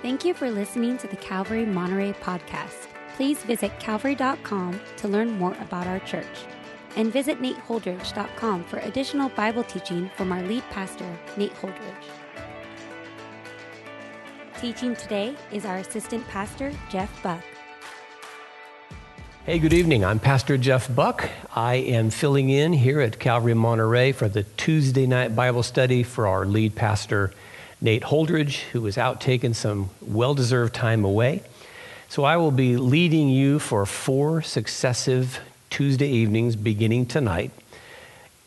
Thank you for listening to the Calvary Monterey podcast. Please visit calvary.com to learn more about our church. And visit nateholdridge.com for additional Bible teaching from our lead pastor, Nate Holdridge. Teaching today is our assistant pastor, Jeff Buck. Hey, good evening. I'm Pastor Jeff Buck. I am filling in here at Calvary Monterey for the Tuesday night Bible study for our lead pastor, Nate Holdridge, who is out taking some well deserved time away. So I will be leading you for four successive Tuesday evenings beginning tonight.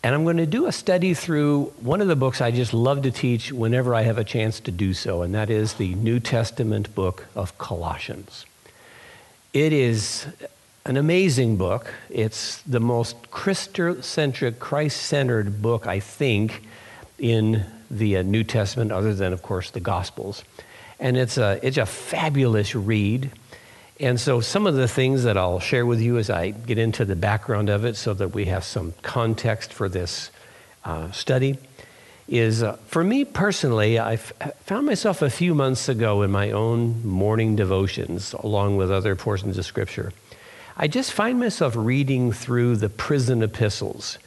And I'm going to do a study through one of the books I just love to teach whenever I have a chance to do so, and that is the New Testament book of Colossians. It is an amazing book. It's the most Christocentric, Christ centered book, I think, in the uh, New Testament, other than, of course, the Gospels. And it's a, it's a fabulous read. And so, some of the things that I'll share with you as I get into the background of it so that we have some context for this uh, study is uh, for me personally, I found myself a few months ago in my own morning devotions, along with other portions of Scripture. I just find myself reading through the prison epistles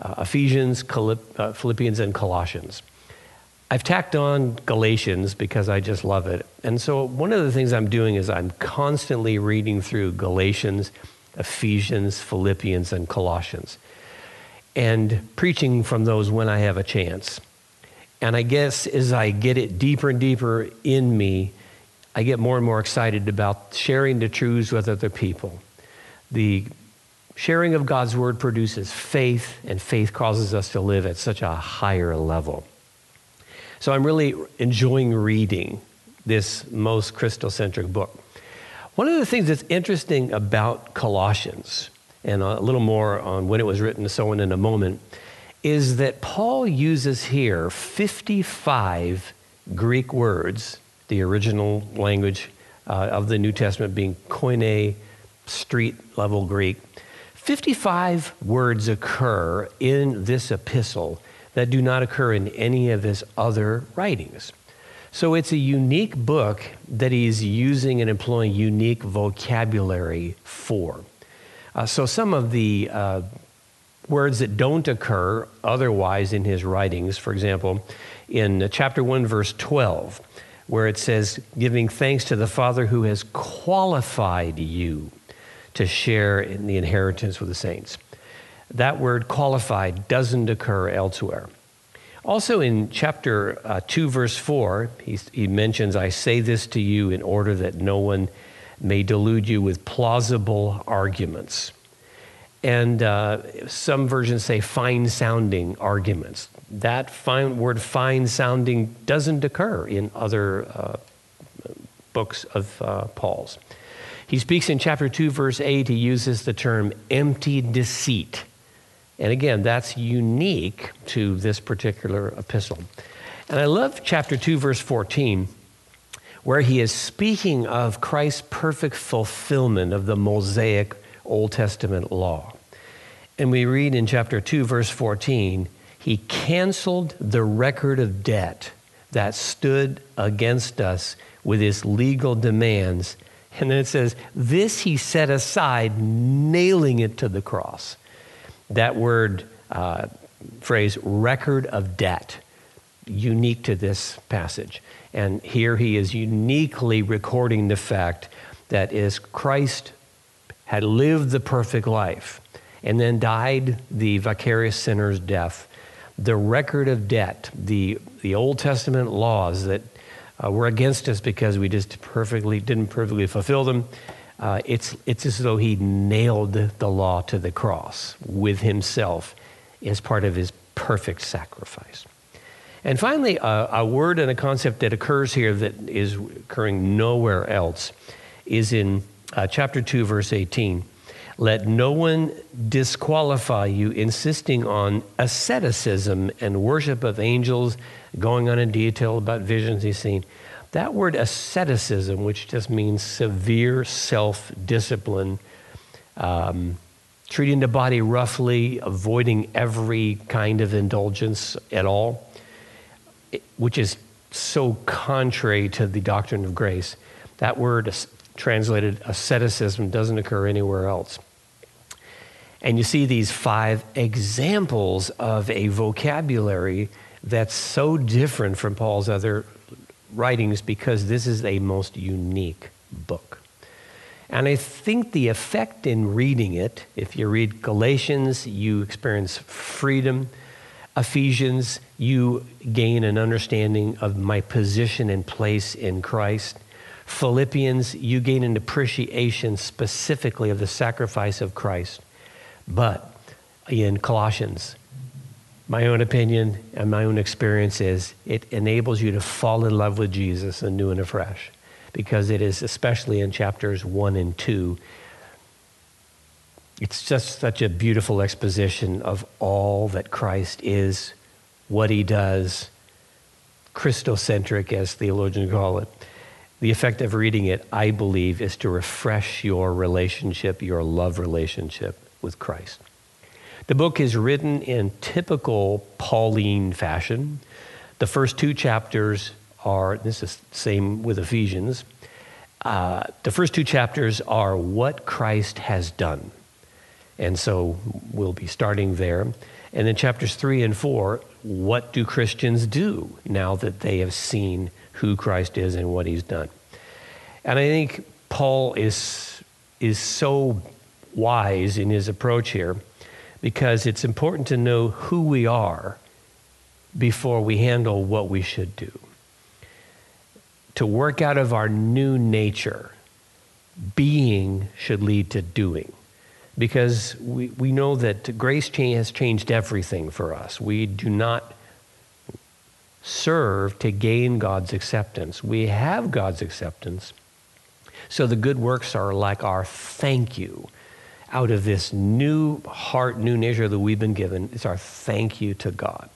uh, Ephesians, uh, Philippians, and Colossians. I've tacked on Galatians because I just love it. And so one of the things I'm doing is I'm constantly reading through Galatians, Ephesians, Philippians, and Colossians, and preaching from those when I have a chance. And I guess as I get it deeper and deeper in me, I get more and more excited about sharing the truths with other people. The sharing of God's word produces faith, and faith causes us to live at such a higher level. So I'm really enjoying reading this most Christocentric book. One of the things that's interesting about Colossians, and a little more on when it was written and so on in a moment, is that Paul uses here 55 Greek words, the original language uh, of the New Testament being koine, street level Greek. 55 words occur in this epistle that do not occur in any of his other writings. So it's a unique book that he's using and employing unique vocabulary for. Uh, so some of the uh, words that don't occur otherwise in his writings, for example, in chapter 1, verse 12, where it says, giving thanks to the Father who has qualified you to share in the inheritance with the saints. That word qualified doesn't occur elsewhere. Also in chapter uh, 2, verse 4, he, he mentions, I say this to you in order that no one may delude you with plausible arguments. And uh, some versions say fine sounding arguments. That fine, word fine sounding doesn't occur in other uh, books of uh, Paul's. He speaks in chapter 2, verse 8, he uses the term empty deceit. And again, that's unique to this particular epistle. And I love chapter 2, verse 14, where he is speaking of Christ's perfect fulfillment of the Mosaic Old Testament law. And we read in chapter 2, verse 14, he canceled the record of debt that stood against us with his legal demands. And then it says, This he set aside, nailing it to the cross that word uh, phrase, record of debt, unique to this passage. And here he is uniquely recording the fact that is Christ had lived the perfect life and then died the vicarious sinner's death, the record of debt, the, the Old Testament laws that uh, were against us because we just perfectly didn't perfectly fulfill them, uh, it's, it's as though he nailed the law to the cross with himself as part of his perfect sacrifice. And finally, uh, a word and a concept that occurs here that is occurring nowhere else is in uh, chapter 2, verse 18. Let no one disqualify you, insisting on asceticism and worship of angels, going on in detail about visions he's seen. That word asceticism, which just means severe self discipline, um, treating the body roughly, avoiding every kind of indulgence at all, which is so contrary to the doctrine of grace. That word translated asceticism doesn't occur anywhere else. And you see these five examples of a vocabulary that's so different from Paul's other writings because this is a most unique book. And I think the effect in reading it, if you read Galatians, you experience freedom. Ephesians, you gain an understanding of my position and place in Christ. Philippians, you gain an appreciation specifically of the sacrifice of Christ. But in Colossians, my own opinion and my own experience is it enables you to fall in love with Jesus anew and afresh because it is, especially in chapters one and two, it's just such a beautiful exposition of all that Christ is, what he does, Christocentric, as theologians call it. The effect of reading it, I believe, is to refresh your relationship, your love relationship with Christ. The book is written in typical Pauline fashion. The first two chapters are, this is same with Ephesians, uh, the first two chapters are what Christ has done. And so we'll be starting there. And then chapters three and four, what do Christians do now that they have seen who Christ is and what he's done? And I think Paul is, is so wise in his approach here because it's important to know who we are before we handle what we should do to work out of our new nature, being should lead to doing. Because we, we know that grace has changed everything for us. We do not serve to gain God's acceptance. We have God's acceptance. So the good works are like our thank you out of this new heart, new nature that we've been given. It's our thank you to God.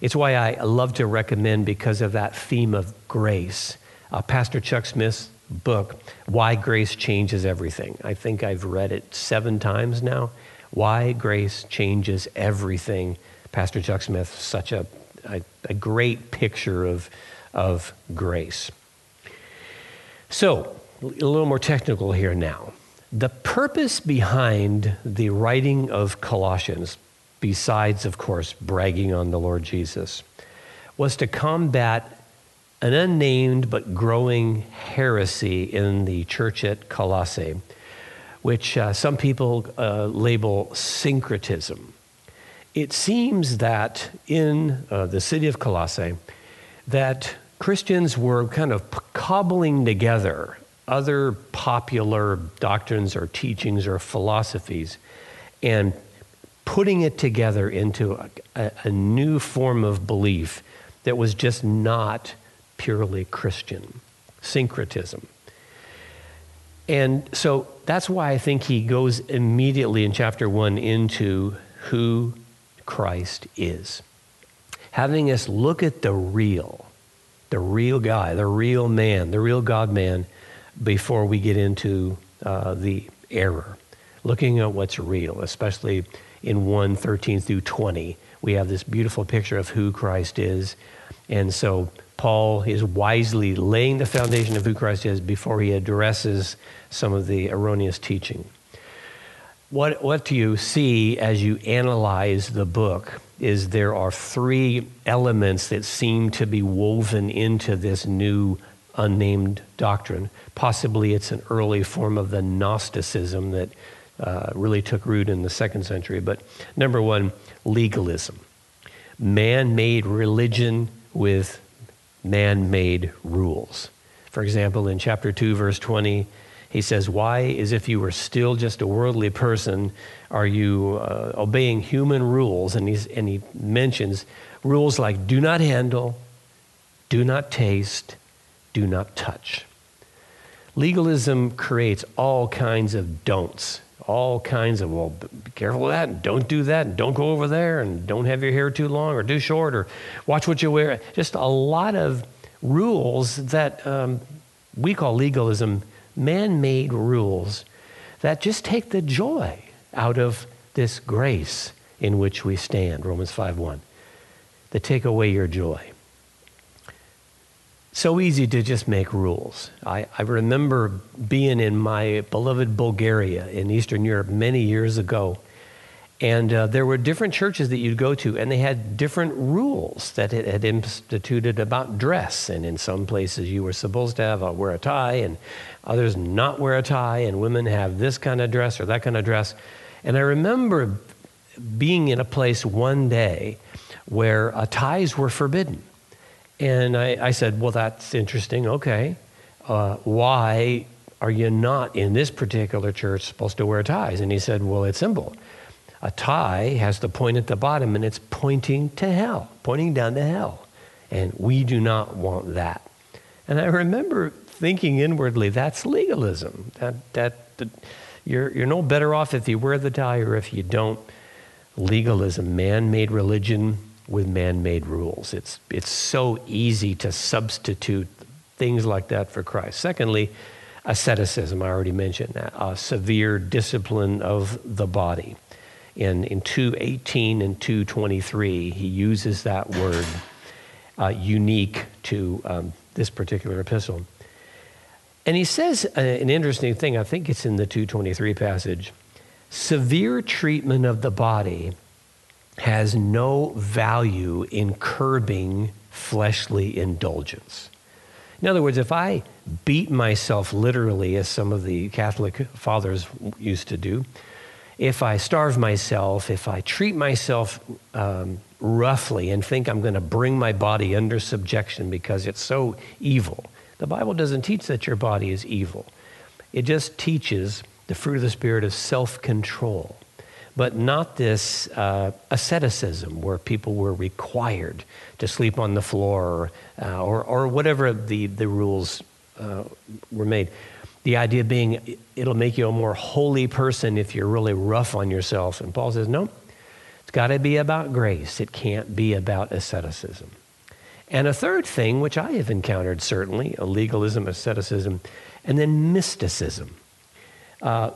It's why I love to recommend, because of that theme of grace, uh, Pastor Chuck Smith's book, Why Grace Changes Everything. I think I've read it seven times now. Why Grace Changes Everything. Pastor Chuck Smith, such a, a, a great picture of, of grace. So, a little more technical here now. The purpose behind the writing of Colossians, besides, of course, bragging on the Lord Jesus, was to combat an unnamed but growing heresy in the church at Colossae, which uh, some people uh, label syncretism. It seems that in uh, the city of Colossae, that Christians were kind of cobbling together other popular doctrines or teachings or philosophies and putting it together into a, a, a new form of belief that was just not purely Christian, syncretism. And so that's why I think he goes immediately in chapter one into who Christ is. Having us look at the real, the real guy, the real man, the real God man, before we get into uh, the error. Looking at what's real, especially in 1 13 through 20, we have this beautiful picture of who Christ is. And so Paul is wisely laying the foundation of who Christ is before he addresses some of the erroneous teaching. What, what do you see as you analyze the book is there are three elements that seem to be woven into this new unnamed doctrine. Possibly it's an early form of the Gnosticism that uh, really took root in the second century. But number one, legalism. Man made religion with man made rules. For example, in chapter 2, verse 20, he says, Why, as if you were still just a worldly person, are you uh, obeying human rules? And, he's, and he mentions rules like do not handle, do not taste, do not touch. Legalism creates all kinds of don'ts all kinds of, well, be careful of that, and don't do that, and don't go over there, and don't have your hair too long or too short, or watch what you wear. Just a lot of rules that um, we call legalism, man made rules that just take the joy out of this grace in which we stand, Romans 5 1, that take away your joy. So easy to just make rules. I, I remember being in my beloved Bulgaria in Eastern Europe many years ago. And uh, there were different churches that you'd go to, and they had different rules that it had instituted about dress. And in some places, you were supposed to have a, wear a tie, and others not wear a tie, and women have this kind of dress or that kind of dress. And I remember being in a place one day where uh, ties were forbidden. And I, I said, Well, that's interesting. Okay. Uh, why are you not in this particular church supposed to wear ties? And he said, Well, it's simple. A tie has the point at the bottom and it's pointing to hell, pointing down to hell. And we do not want that. And I remember thinking inwardly, that's legalism. That, that, that you're, you're no better off if you wear the tie or if you don't. Legalism, man made religion, with man made rules. It's, it's so easy to substitute things like that for Christ. Secondly, asceticism, I already mentioned that, a severe discipline of the body. In, in 218 and 223, he uses that word uh, unique to um, this particular epistle. And he says uh, an interesting thing, I think it's in the 223 passage severe treatment of the body has no value in curbing fleshly indulgence. In other words, if I beat myself literally, as some of the Catholic fathers used to do, if I starve myself, if I treat myself um, roughly and think I'm going to bring my body under subjection because it's so evil, the Bible doesn't teach that your body is evil. It just teaches the fruit of the Spirit of self control but not this uh, asceticism where people were required to sleep on the floor uh, or, or whatever the, the rules uh, were made. The idea being it'll make you a more holy person if you're really rough on yourself. And Paul says, no, it's got to be about grace, it can't be about asceticism. And a third thing, which I have encountered certainly, a legalism, asceticism, and then mysticism. Uh,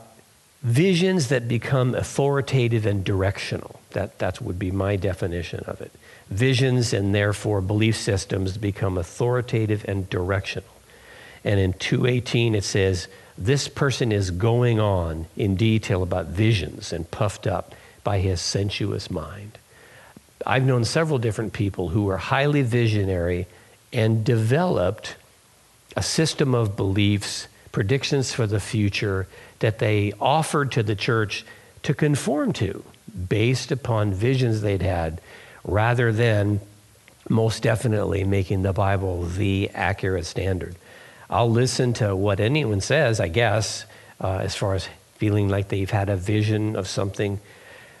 visions that become authoritative and directional. That, that would be my definition of it. Visions and therefore belief systems become authoritative and directional. And in 218, it says, This person is going on in detail about visions and puffed up by his sensuous mind. I've known several different people who were highly visionary and developed a system of beliefs, predictions for the future that they offered to the church to conform to based upon visions they'd had rather than most definitely making the Bible the accurate standard. I'll listen to what anyone says, I guess, uh, as far as feeling like they've had a vision of something.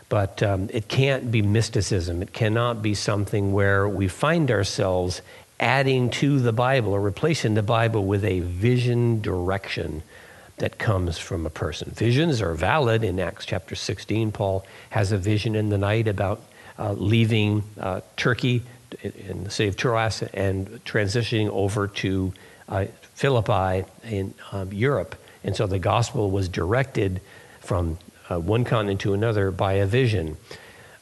But um, it can't be mysticism. It cannot be something where we find ourselves adding to the Bible or replacing the Bible with a vision direction that comes from a person. Visions are valid. In Acts chapter 16, Paul has a vision in the night about uh, leaving uh, Turkey in the city of Troas and transitioning over to uh, Philippi in um, Europe. And so the gospel was directed from uh, one continent to another by a vision.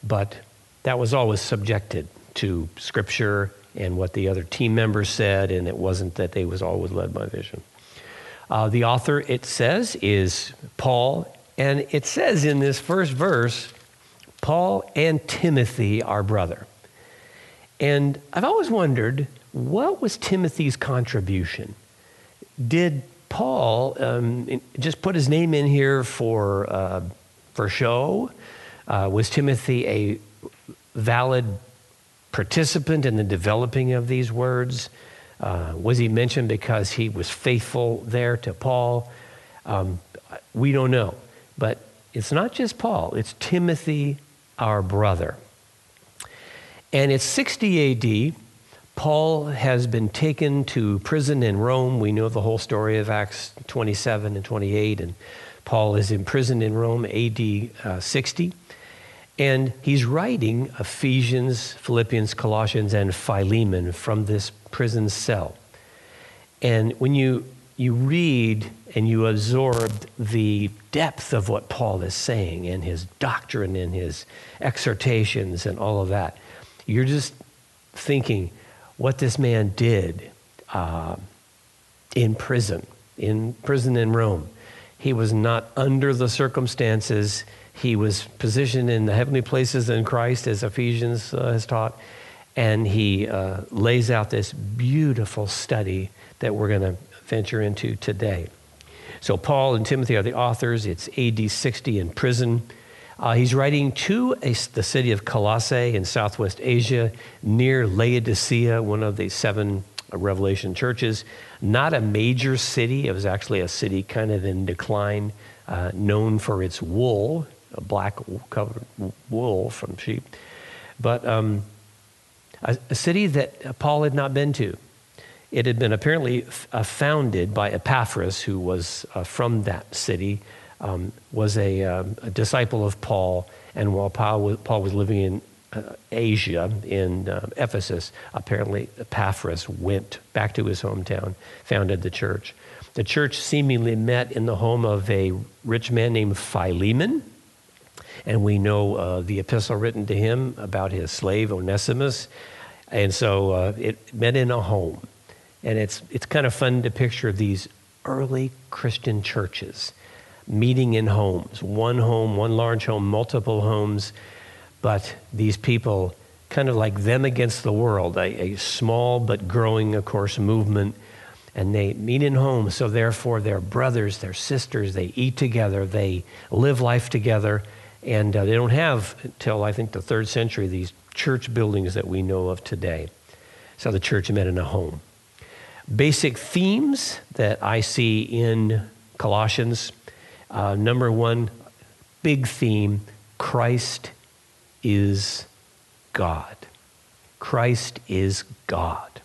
But that was always subjected to scripture and what the other team members said, and it wasn't that they was always led by vision. Uh, the author, it says, is Paul. And it says in this first verse, Paul and Timothy, our brother. And I've always wondered, what was Timothy's contribution? Did Paul um, just put his name in here for, uh, for show? Uh, was Timothy a valid participant in the developing of these words? Uh, was he mentioned because he was faithful there to Paul? Um, we don't know. But it's not just Paul, it's Timothy, our brother. And it's 60 AD. Paul has been taken to prison in Rome. We know the whole story of Acts 27 and 28. And Paul is imprisoned in Rome AD uh, 60. And he's writing Ephesians, Philippians, Colossians, and Philemon from this prison cell. And when you, you read and you absorb the depth of what Paul is saying and his doctrine and his exhortations and all of that, you're just thinking what this man did uh, in prison, in prison in Rome. He was not under the circumstances. He was positioned in the heavenly places in Christ, as Ephesians uh, has taught. And he uh, lays out this beautiful study that we're going to venture into today. So, Paul and Timothy are the authors. It's AD 60 in prison. Uh, he's writing to a, the city of Colossae in southwest Asia, near Laodicea, one of the seven Revelation churches. Not a major city, it was actually a city kind of in decline, uh, known for its wool, a black covered wool from sheep. But um, a, a, city that Paul had not been to. It had been apparently uh, founded by Epaphras, who was uh, from that city um, was a, uh, a, disciple of Paul, and while Paul was, Paul was living in uh, Asia, in uh, Ephesus, apparently Epaphras went back to his hometown, founded the church. The church seemingly met in the home of a rich man named Philemon, and we know uh, the epistle written to him about his slave Onesimus. And so uh, it met in a home. And it's, it's kind of fun to picture these early Christian churches meeting in homes one home, one large home, multiple homes. But these people, kind of like them against the world, a, a small but growing, of course, movement. And they meet in homes, so therefore they're brothers, they're sisters, they eat together, they live life together. And uh, they don't have, until I think the third century, these church buildings that we know of today. So the church met in a home. Basic themes that I see in Colossians uh, number one, big theme Christ is God. Christ is God.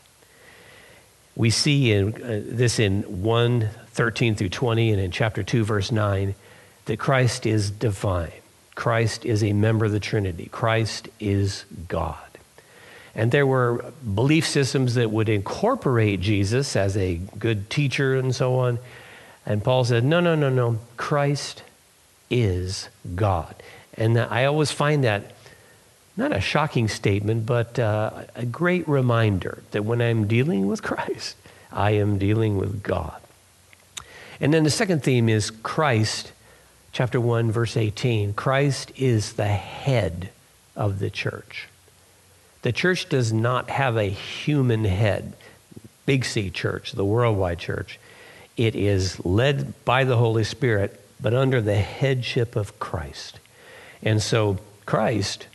We see in, uh, this in 1 13 through 20 and in chapter 2, verse 9, that Christ is divine. Christ is a member of the Trinity. Christ is God. And there were belief systems that would incorporate Jesus as a good teacher and so on, and Paul said, No, no, no, no. Christ is God. And I always find that not a shocking statement, but uh, a great reminder that when I'm dealing with Christ, I am dealing with God. And then the second theme is Christ, chapter 1, verse 18. Christ is the head of the church. The church does not have a human head. Big C church, the worldwide church. It is led by the Holy Spirit, but under the headship of Christ. And so Christ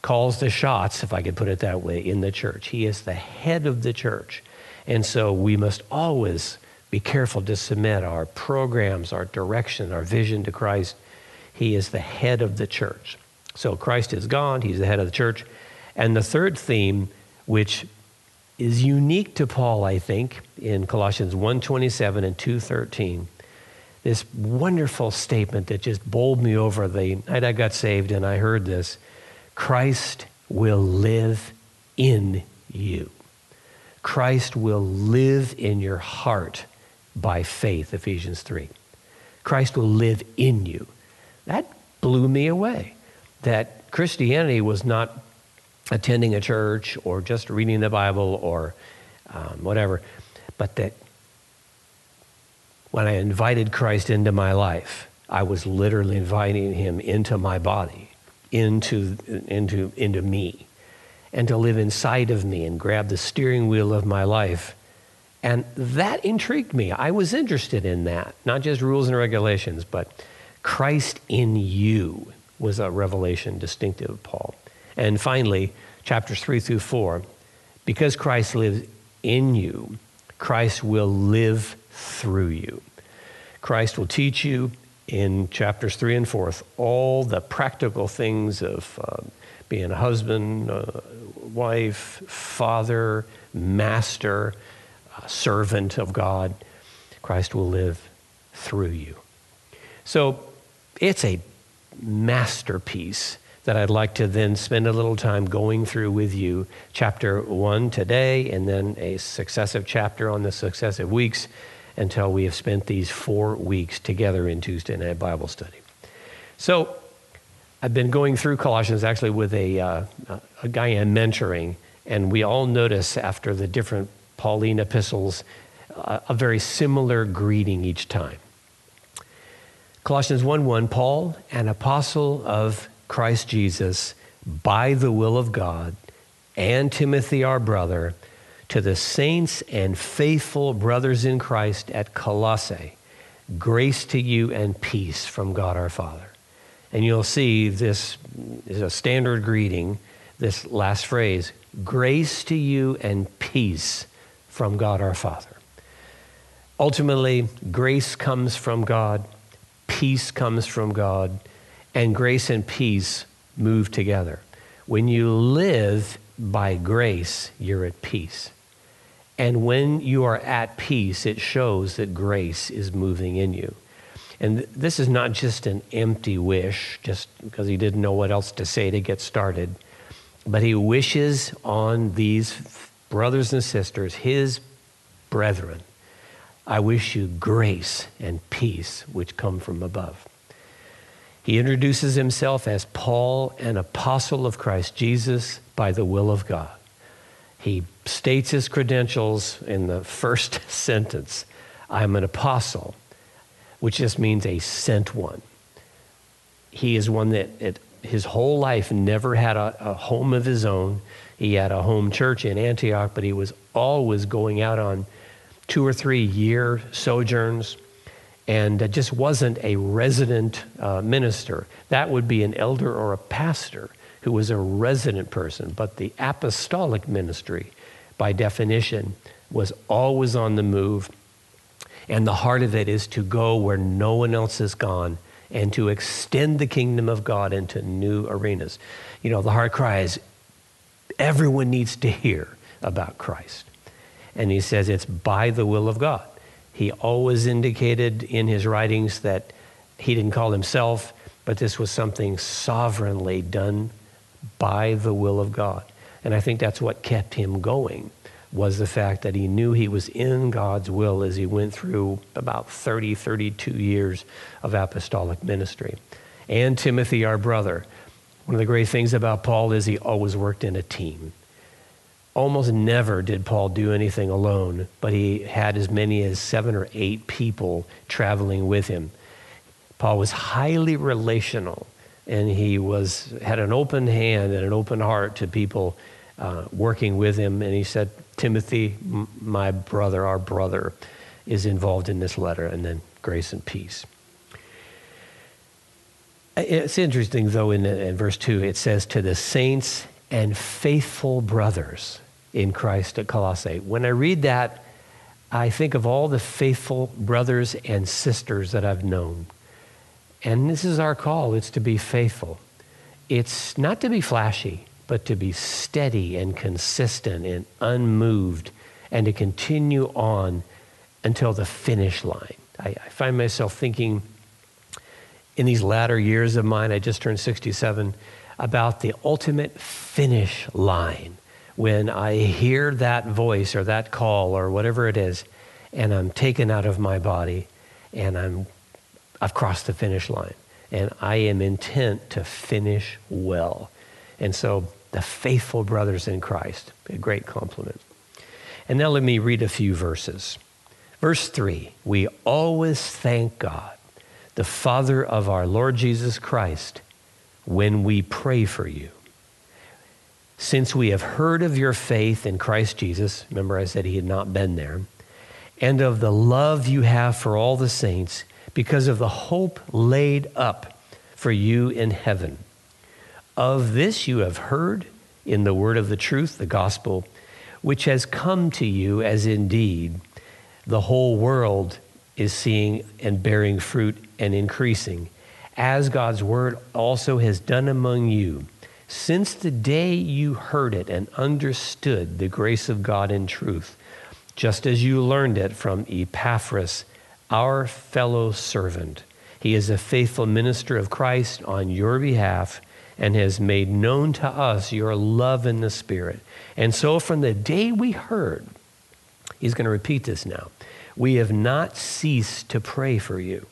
calls the shots, if I could put it that way, in the church. He is the head of the church. And so we must always be careful to submit our programs, our direction, our vision to Christ. He is the head of the church. So Christ is God, He's the head of the church. And the third theme, which is unique to Paul, I think, in Colossians 1:27 and 2:13. This wonderful statement that just bowled me over the night I got saved and I heard this. Christ will live in you. Christ will live in your heart by faith, Ephesians 3. Christ will live in you. That blew me away. That Christianity was not attending a church or just reading the Bible or um, whatever, but that when I invited Christ into my life, I was literally inviting him into my body, into, into, into me, and to live inside of me and grab the steering wheel of my life. And that intrigued me. I was interested in that, not just rules and regulations, but Christ in you was a revelation distinctive of Paul. And finally, chapters 3 through 4, because Christ lives in you, Christ will live through you. Christ will teach you in chapters 3 and 4 all the practical things of uh, being a husband, uh, wife, father, master, servant of God. Christ will live through you. So it's a masterpiece that I'd like to then spend a little time going through with you. Chapter one today, and then a successive chapter on the successive weeks until we have spent these four weeks together in Tuesday night Bible study. So, I've been going through Colossians actually with a, uh, a guy I'm mentoring, and we all notice after the different Pauline epistles a very similar greeting each time. Colossians 1 1, Paul, an apostle of Christ Jesus, by the will of God, and Timothy, our brother, to the saints and faithful brothers in Christ at Colossae, grace to you and peace from God our Father. And you'll see this is a standard greeting, this last phrase grace to you and peace from God our Father. Ultimately, grace comes from God, peace comes from God, and grace and peace move together. When you live by grace, you're at peace. And when you are at peace, it shows that grace is moving in you. And this is not just an empty wish, just because he didn't know what else to say to get started, but he wishes on these brothers and sisters, his brethren. I wish you grace and peace which come from above. He introduces himself as Paul, an apostle of Christ Jesus by the will of God. He states his credentials in the first sentence I'm an apostle which just means a sent one. He is one that it, his whole life never had a, a home of his own. He had a home church in Antioch, but he was always going out on two or three year sojourns and just wasn't a resident uh, minister. That would be an elder or a pastor who was a resident person, but the apostolic ministry, by definition, was always on the move and the heart of it is to go where no one else has gone and to extend the kingdom of God into new arenas. You know, the heart cry is everyone needs to hear about Christ. And he says it's by the will of God. He always indicated in his writings that he didn't call himself, but this was something sovereignly done by the will of God. And I think that's what kept him going was the fact that he knew he was in God's will as he went through about 30, 32 years of apostolic ministry. And Timothy, our brother. One of the great things about Paul is he always worked in a team. Almost never did Paul do anything alone, but he had as many as seven or eight people traveling with him. Paul was highly relational, and he was, had an open hand and an open heart to people uh, working with him. And he said, Timothy, my brother, our brother, is involved in this letter, and then grace and peace. It's interesting, though, in, in verse 2, it says, To the saints and faithful brothers in Christ at Colossae. When I read that, I think of all the faithful brothers and sisters that I've known. And this is our call it's to be faithful. It's not to be flashy, but to be steady and consistent and unmoved and to continue on until the finish line. I, I find myself thinking in these latter years of mine, I just turned 67, about the ultimate finish line when I hear that voice or that call or whatever it is, and I'm taken out of my body and I'm, I've crossed the finish line. And I am intent to finish well. And so the faithful brothers in Christ. A great compliment. And now let me read a few verses. Verse 3 We always thank God, the Father of our Lord Jesus Christ, when we pray for you. Since we have heard of your faith in Christ Jesus, remember I said he had not been there, and of the love you have for all the saints, because of the hope laid up for you in heaven of this you have heard in the word of the truth, the gospel, which has come to you as indeed the whole world is seeing and bearing fruit and increasing, as God's word also has done among you. Since the day you heard it and understood the grace of God in truth, just as you learned it from Epaphras, our fellow servant. He is a faithful minister of Christ on your behalf and has made known to us your love in the Spirit. And so, from the day we heard, he's going to repeat this now, we have not ceased to pray for you,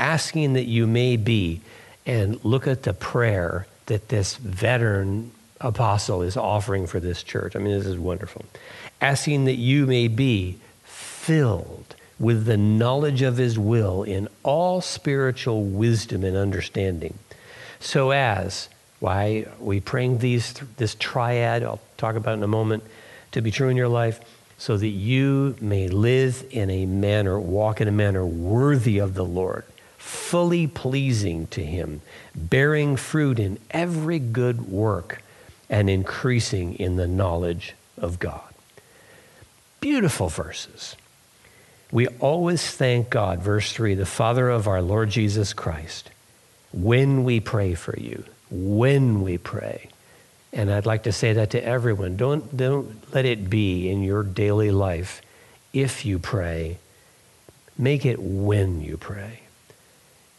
asking that you may be. And look at the prayer that this veteran apostle is offering for this church. I mean, this is wonderful. Asking that you may be filled with the knowledge of his will in all spiritual wisdom and understanding, so as, why we praying these, this triad, I'll talk about in a moment, to be true in your life, so that you may live in a manner, walk in a manner worthy of the Lord, fully pleasing to him, bearing fruit in every good work, and increasing in the knowledge of God. Beautiful verses. We always thank God, verse 3, the Father of our Lord Jesus Christ, when we pray for you, when we pray. And I'd like to say that to everyone. Don't, don't let it be in your daily life if you pray, make it when you pray.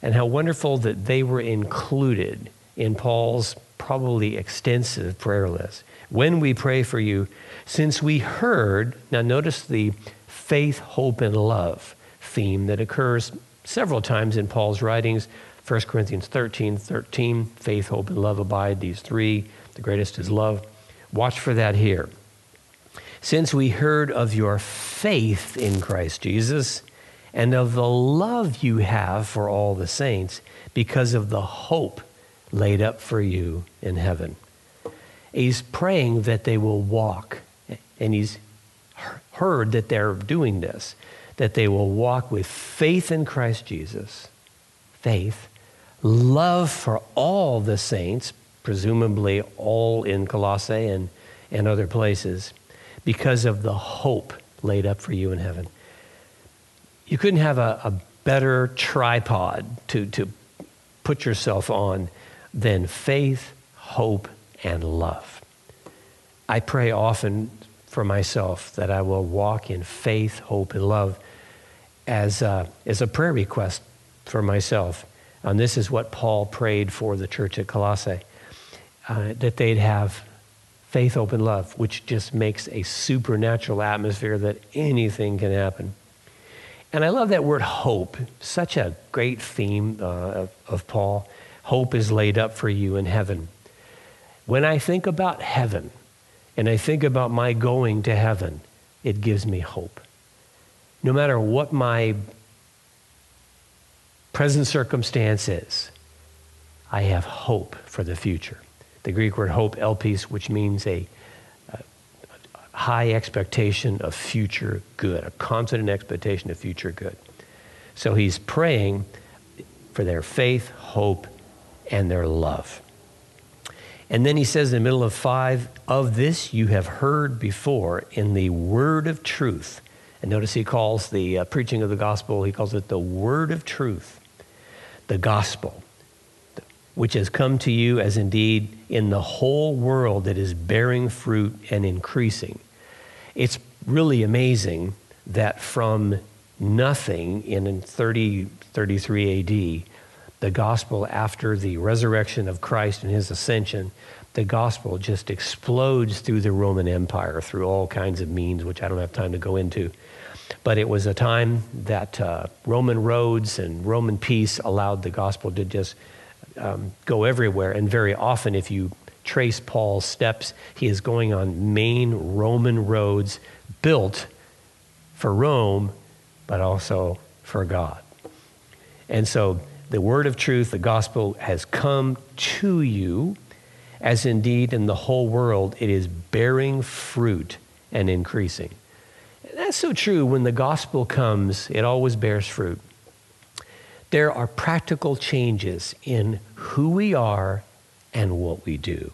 And how wonderful that they were included in Paul's probably extensive prayer list. When we pray for you, since we heard, now notice the faith, hope, and love theme that occurs several times in Paul's writings. 1 Corinthians 13, 13, faith, hope, and love abide, these three. The greatest is love. Watch for that here. Since we heard of your faith in Christ Jesus and of the love you have for all the saints because of the hope laid up for you in heaven. He's praying that they will walk, and he's heard that they're doing this, that they will walk with faith in Christ Jesus, faith, love for all the saints, presumably all in Colossae and, and other places, because of the hope laid up for you in heaven. You couldn't have a, a better tripod to, to put yourself on than faith, hope, and love. I pray often for myself that I will walk in faith, hope, and love as a, as a prayer request for myself. And this is what Paul prayed for the church at Colossae uh, that they'd have faith, hope, and love, which just makes a supernatural atmosphere that anything can happen. And I love that word hope, such a great theme uh, of, of Paul. Hope is laid up for you in heaven. When I think about heaven, and I think about my going to heaven, it gives me hope. No matter what my present circumstance is, I have hope for the future. The Greek word hope, elpis, which means a, a high expectation of future good, a confident expectation of future good. So he's praying for their faith, hope, and their love. And then he says in the middle of five, of this you have heard before in the word of truth. And notice he calls the uh, preaching of the gospel, he calls it the word of truth, the gospel, which has come to you as indeed in the whole world that is bearing fruit and increasing. It's really amazing that from nothing in 30, 33 AD, the gospel after the resurrection of Christ and his ascension, the gospel just explodes through the Roman Empire through all kinds of means, which I don't have time to go into. But it was a time that uh, Roman roads and Roman peace allowed the gospel to just um, go everywhere. And very often, if you trace Paul's steps, he is going on main Roman roads built for Rome, but also for God. And so the word of truth, the gospel, has come to you, as indeed in the whole world it is bearing fruit and increasing. That's so true. When the gospel comes, it always bears fruit. There are practical changes in who we are and what we do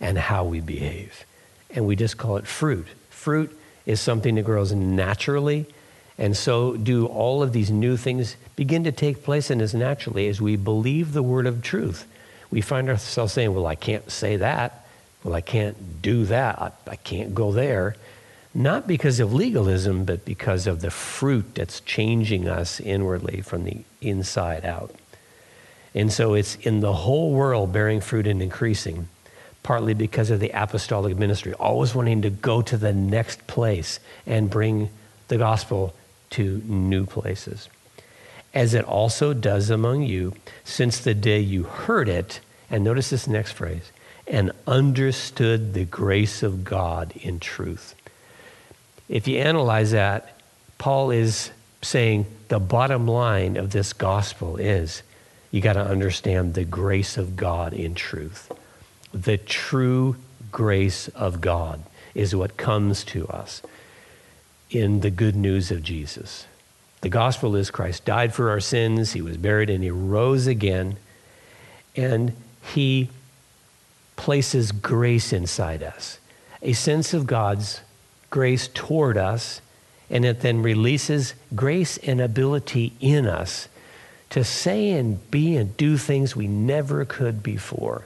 and how we behave. And we just call it fruit. Fruit is something that grows naturally and so do all of these new things begin to take place in us naturally as we believe the word of truth. We find ourselves saying, Well, I can't say that. Well, I can't do that. I, I can't go there. Not because of legalism, but because of the fruit that's changing us inwardly from the inside out. And so it's in the whole world bearing fruit and increasing, partly because of the apostolic ministry, always wanting to go to the next place and bring the gospel to new places. As it also does among you since the day you heard it, and notice this next phrase, and understood the grace of God in truth. If you analyze that, Paul is saying the bottom line of this gospel is you got to understand the grace of God in truth. The true grace of God is what comes to us in the good news of Jesus. The gospel is Christ died for our sins, he was buried, and he rose again. And he places grace inside us, a sense of God's grace toward us, and it then releases grace and ability in us to say and be and do things we never could before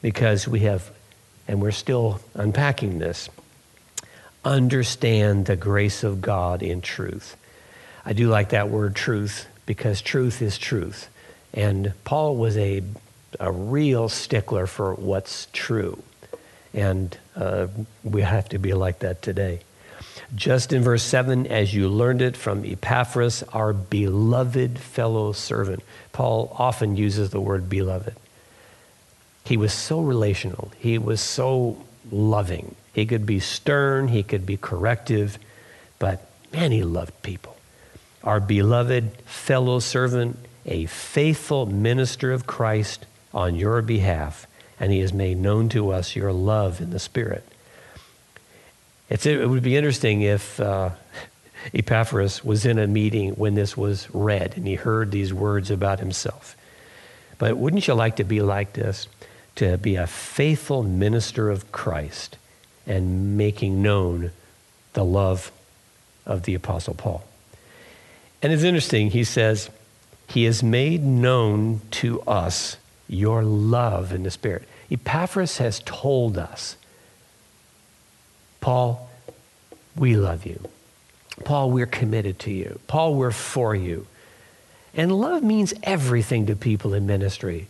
because we have, and we're still unpacking this, understand the grace of God in truth. I do like that word truth because truth is truth. And Paul was a, a real stickler for what's true. And uh, we have to be like that today. Just in verse 7, as you learned it from Epaphras, our beloved fellow servant. Paul often uses the word beloved. He was so relational, he was so loving. He could be stern, he could be corrective, but man, he loved people. Our beloved fellow servant, a faithful minister of Christ on your behalf, and he has made known to us your love in the Spirit. It's, it would be interesting if uh, Epaphras was in a meeting when this was read and he heard these words about himself. But wouldn't you like to be like this? To be a faithful minister of Christ and making known the love of the Apostle Paul. And it's interesting, he says, He has made known to us your love in the Spirit. Epaphras has told us Paul, we love you. Paul, we're committed to you. Paul, we're for you. And love means everything to people in ministry.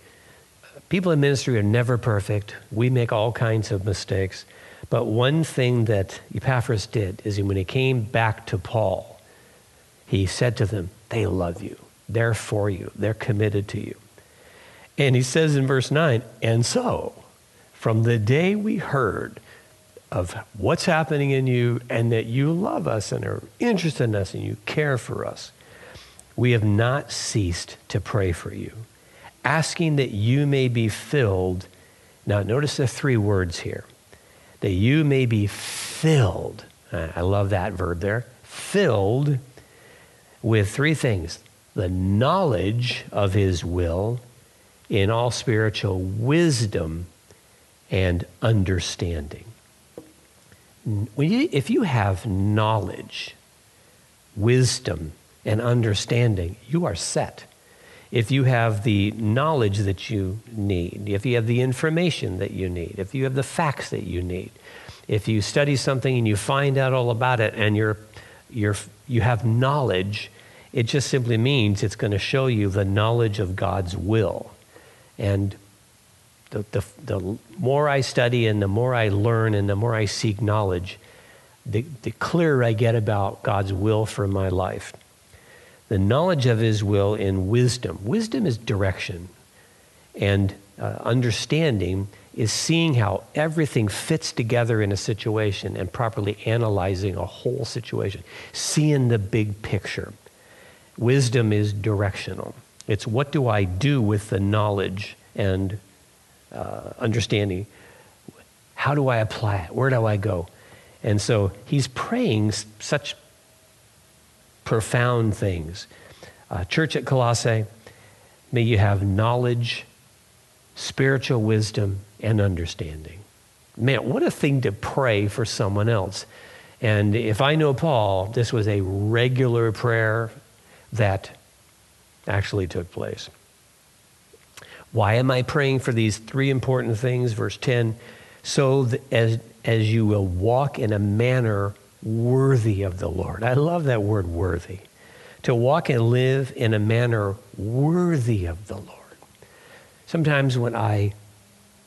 People in ministry are never perfect. We make all kinds of mistakes. But one thing that Epaphras did is when he came back to Paul, he said to them, They love you. They're for you. They're committed to you. And he says in verse 9, And so, from the day we heard of what's happening in you and that you love us and are interested in us and you care for us, we have not ceased to pray for you, asking that you may be filled. Now, notice the three words here that you may be filled. I love that verb there. Filled with three things the knowledge of his will in all spiritual wisdom and understanding if you have knowledge, wisdom, and understanding, you are set. If you have the knowledge that you need, if you have the information that you need, if you have the facts that you need, if you study something and you find out all about it and you're, you're, you have knowledge, it just simply means it's going to show you the knowledge of God's will. And the, the, the more I study and the more I learn and the more I seek knowledge, the, the clearer I get about God's will for my life. The knowledge of His will in wisdom. Wisdom is direction, and uh, understanding is seeing how everything fits together in a situation and properly analyzing a whole situation, seeing the big picture. Wisdom is directional. It's what do I do with the knowledge and uh, understanding how do I apply it? Where do I go? And so he's praying such profound things. Uh, church at Colossae, may you have knowledge, spiritual wisdom, and understanding. Man, what a thing to pray for someone else. And if I know Paul, this was a regular prayer that actually took place. Why am I praying for these three important things? Verse 10 so that as, as you will walk in a manner worthy of the Lord. I love that word worthy. To walk and live in a manner worthy of the Lord. Sometimes when I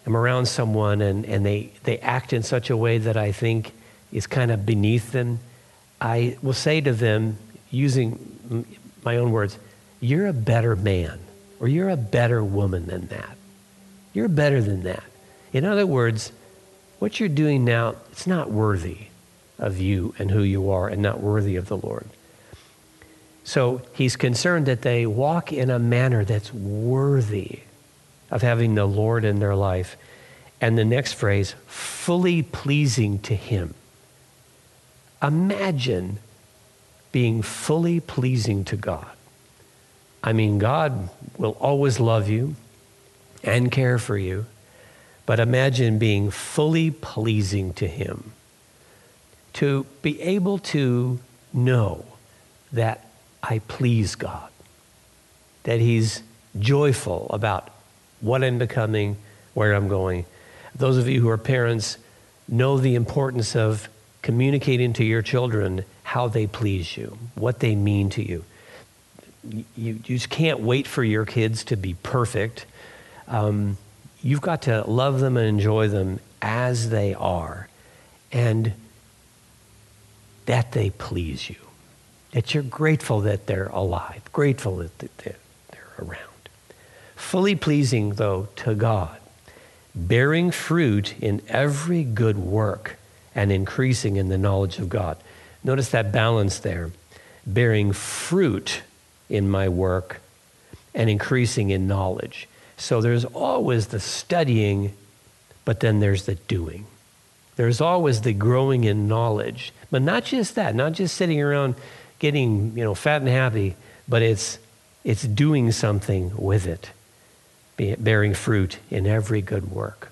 am around someone and, and they, they act in such a way that I think is kind of beneath them, I will say to them, using my own words, You're a better man or you're a better woman than that. You're better than that. In other words, what you're doing now, it's not worthy of you and who you are and not worthy of the Lord. So he's concerned that they walk in a manner that's worthy of having the Lord in their life. And the next phrase, fully pleasing to him. Imagine being fully pleasing to God. I mean, God will always love you and care for you, but imagine being fully pleasing to Him. To be able to know that I please God, that He's joyful about what I'm becoming, where I'm going. Those of you who are parents know the importance of communicating to your children how they please you, what they mean to you. You, just can't wait for your kids to be perfect. Um, you've got to love them and enjoy them as they are, and that they please you. That you're grateful that they're alive, grateful that they're around. Fully pleasing, though, to God, bearing fruit in every good work and increasing in the knowledge of God. Notice that balance there bearing fruit in my work and increasing in knowledge. So there's always the studying, but then there's the doing. There's always the growing in knowledge. But not just that, not just sitting around getting, you know, fat and happy, but it's it's doing something with it, bearing fruit in every good work.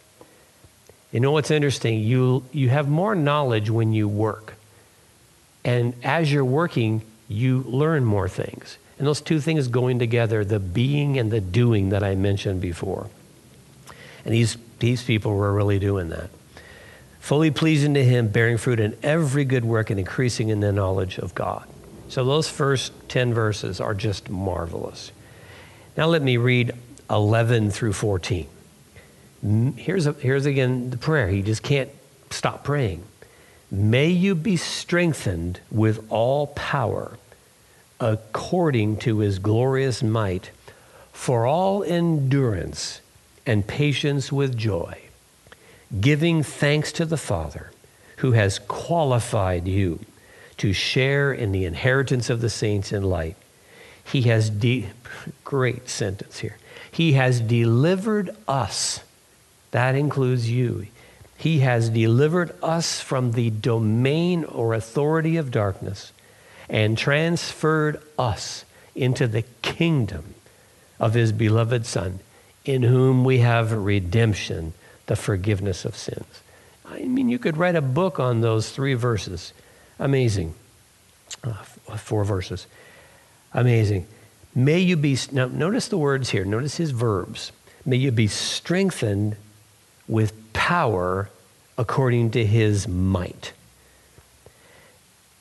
You know what's interesting? You, you have more knowledge when you work. And as you're working, you learn more things. And those two things going together, the being and the doing that I mentioned before. And these, these people were really doing that. Fully pleasing to Him, bearing fruit in every good work and increasing in the knowledge of God. So those first 10 verses are just marvelous. Now let me read 11 through 14. Here's, a, here's again the prayer. He just can't stop praying. May you be strengthened with all power according to his glorious might for all endurance and patience with joy, giving thanks to the Father who has qualified you to share in the inheritance of the saints in light. He has, de- great sentence here. He has delivered us that includes you. He has delivered us from the domain or authority of darkness and transferred us into the kingdom of his beloved Son, in whom we have redemption, the forgiveness of sins. I mean, you could write a book on those three verses. Amazing. Uh, four verses. Amazing. May you be, now notice the words here, notice his verbs. May you be strengthened with power according to his might.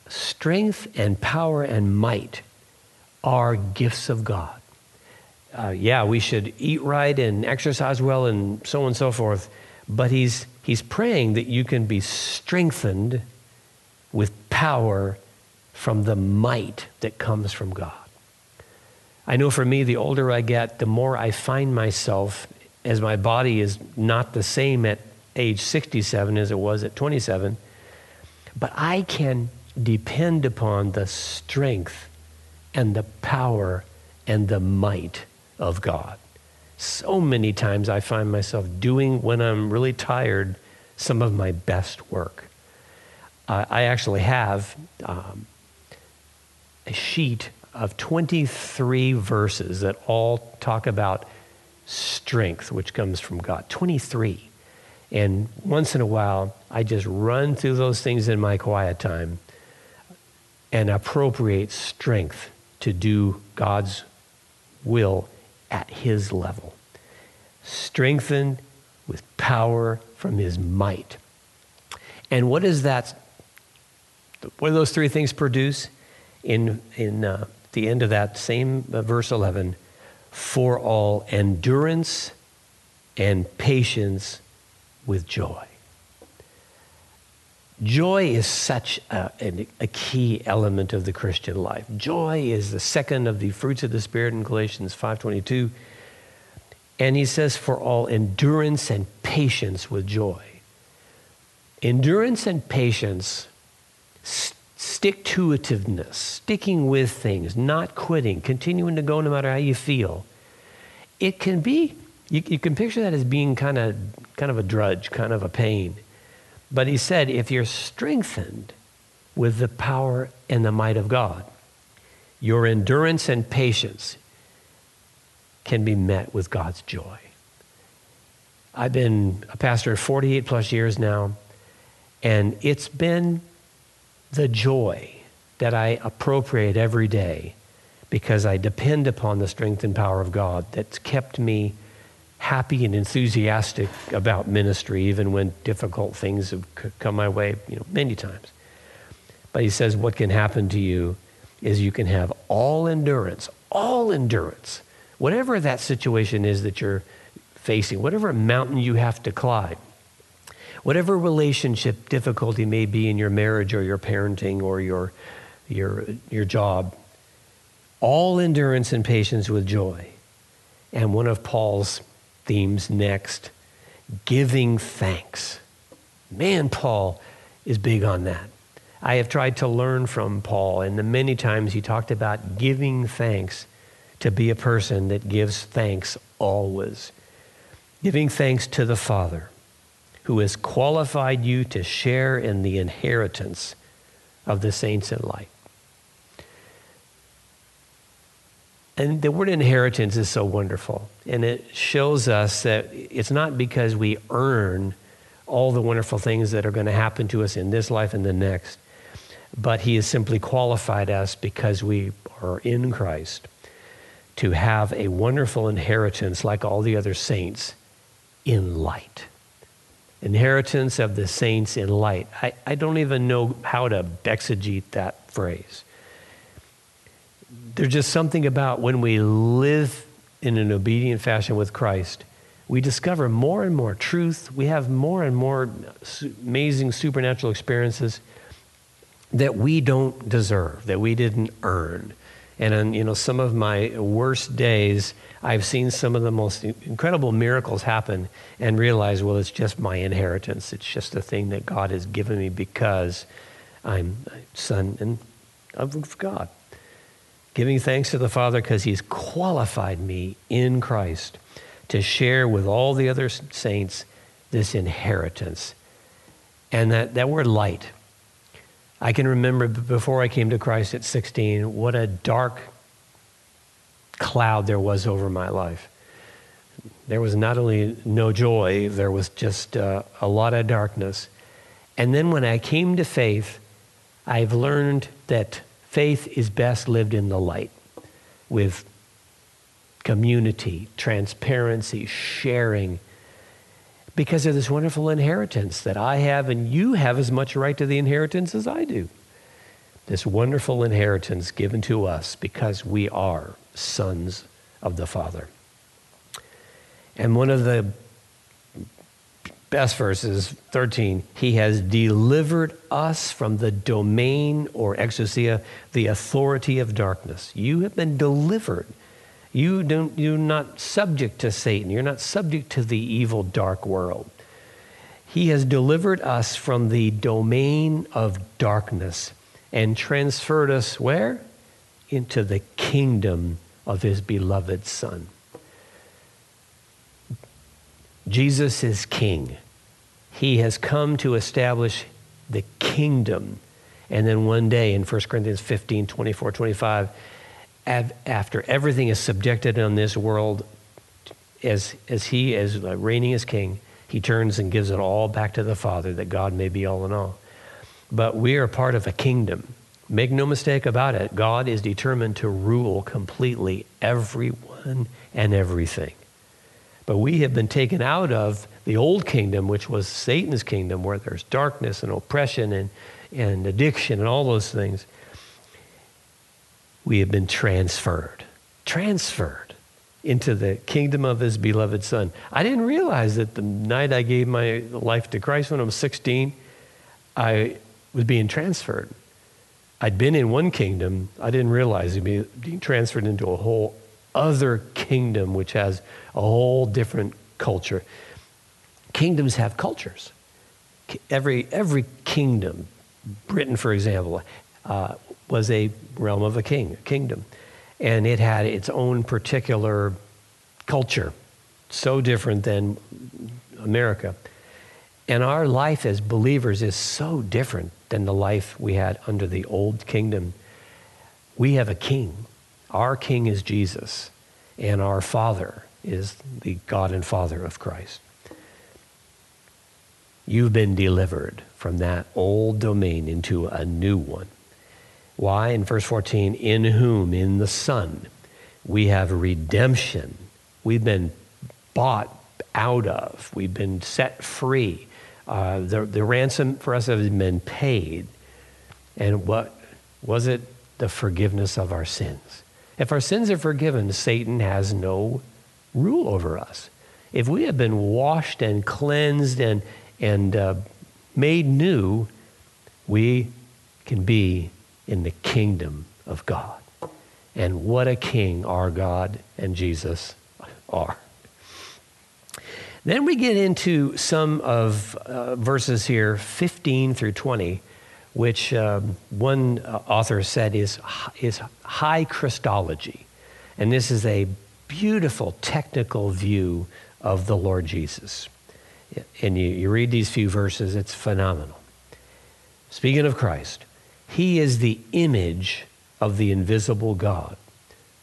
Strength and power and might are gifts of God. Uh, yeah, we should eat right and exercise well and so on and so forth, but he's, he's praying that you can be strengthened with power from the might that comes from God. I know for me, the older I get, the more I find myself as my body is not the same at age 67 as it was at 27, but I can depend upon the strength and the power and the might of God. So many times I find myself doing when I'm really tired some of my best work. Uh, I actually have um, a sheet of 23 verses that all talk about strength, which comes from God. 23. And once in a while, I just run through those things in my quiet time and appropriate strength to do God's will at His level. Strengthened with power from His might. And what does that, what do those three things produce? In, in uh, the end of that same uh, verse 11, for all endurance and patience with joy. Joy is such a, a, key element of the Christian life. Joy is the second of the fruits of the Spirit in Galatians 5.22. And he says, for all endurance and patience with joy. Endurance and patience, stick to itiveness, sticking with things, not quitting, continuing to go no matter how you feel. It can be, you, you can picture that as being kind of, kind of a drudge, kind of a pain. But he said, if you're strengthened with the power and the might of God, your endurance and patience can be met with God's joy. I've been a pastor 48 plus years now, and it's been the joy that I appropriate every day because I depend upon the strength and power of God that's kept me happy and enthusiastic about ministry, even when difficult things have come my way, you know, many times. But he says, what can happen to you is you can have all endurance, all endurance, whatever that situation is that you're facing, whatever mountain you have to climb, whatever relationship difficulty may be in your marriage or your parenting or your, your, your job, all endurance and patience with joy. And one of Paul's themes next, giving thanks. Man, Paul is big on that. I have tried to learn from Paul, and the many times he talked about giving thanks to be a person that gives thanks always. Giving thanks to the Father who has qualified you to share in the inheritance of the saints in light. And the word inheritance is so wonderful. And it shows us that it's not because we earn all the wonderful things that are going to happen to us in this life and the next but He has simply qualified us because we are in Christ to have a wonderful inheritance like all the other saints in light. Inheritance of the saints in light. I, I don't even know how to exegete that phrase. There's just something about when we live in an obedient fashion with Christ, we discover more and more truth. We have more and more amazing supernatural experiences that we don't deserve, that we didn't earn. And on you know some of my worst days, I've seen some of the most incredible miracles happen and realize, well, it's just my inheritance. It's just a thing that God has given me because I'm a son and of God. Giving thanks to the Father because He's qualified me in Christ to share with all the other saints this inheritance. And that, that word light, I can remember before I came to Christ at 16, what a dark cloud there was over my life. There was not only no joy, there was just uh, a lot of darkness. And then when I came to faith, I've learned that faith is best lived in the light with community, transparency, sharing, because of this wonderful inheritance that I have, and you have as much right to the inheritance as I do. This wonderful inheritance given to us because we are sons of the Father. And one of the best verses, 13, he has delivered us from the domain or exousia, the authority of darkness. You have been delivered you don't, you're not subject to Satan. You're not subject to the evil, dark world. He has delivered us from the domain of darkness and transferred us where? Into the kingdom of his beloved Son. Jesus is king. He has come to establish the kingdom. And then one day in 1 Corinthians 15 24, 25, after everything is subjected on this world, as, as he is uh, reigning as king, he turns and gives it all back to the Father that God may be all in all. But we are part of a kingdom. Make no mistake about it, God is determined to rule completely everyone and everything. But we have been taken out of the old kingdom, which was Satan's kingdom, where there's darkness and oppression and, and addiction and all those things we have been transferred, transferred into the kingdom of his beloved son. I didn't realize that the night I gave my life to Christ when I was 16, I was being transferred. I'd been in one kingdom, I didn't realize I'd be being transferred into a whole other kingdom which has a whole different culture. Kingdoms have cultures. Every, every kingdom, Britain, for example, uh, was a realm of a king, a kingdom. And it had its own particular culture, so different than America. And our life as believers is so different than the life we had under the old kingdom. We have a king. Our king is Jesus, and our father is the God and Father of Christ. You've been delivered from that old domain into a new one. Why? In verse 14, in whom, in the Son, we have redemption. We've been bought out of, we've been set free. Uh, the, the ransom for us has been paid. And what was it? The forgiveness of our sins. If our sins are forgiven, Satan has no rule over us. If we have been washed and cleansed and, and uh, made new, we can be in the kingdom of God. And what a king our God and Jesus are. Then we get into some of uh, verses here, 15 through 20, which uh, one uh, author said is, is high Christology. And this is a beautiful technical view of the Lord Jesus. And you, you read these few verses, it's phenomenal. Speaking of Christ, he is the image of the invisible God,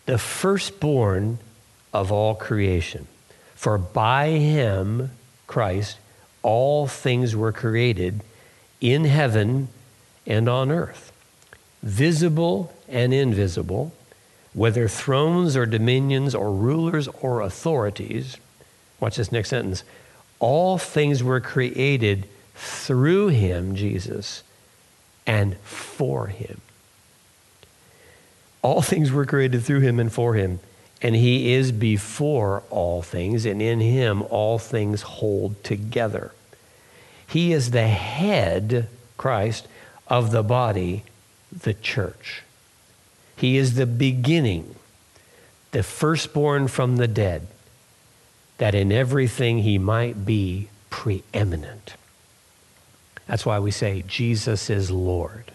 the firstborn of all creation. For by him, Christ, all things were created in heaven and on earth, visible and invisible, whether thrones or dominions or rulers or authorities. Watch this next sentence. All things were created through him, Jesus, and for him. All things were created through him and for him and he is before all things, and in him all things hold together. He is the head, Christ, of the body, the church. He is the beginning, the firstborn from the dead, that in everything he might be preeminent. That's why we say Jesus is Lord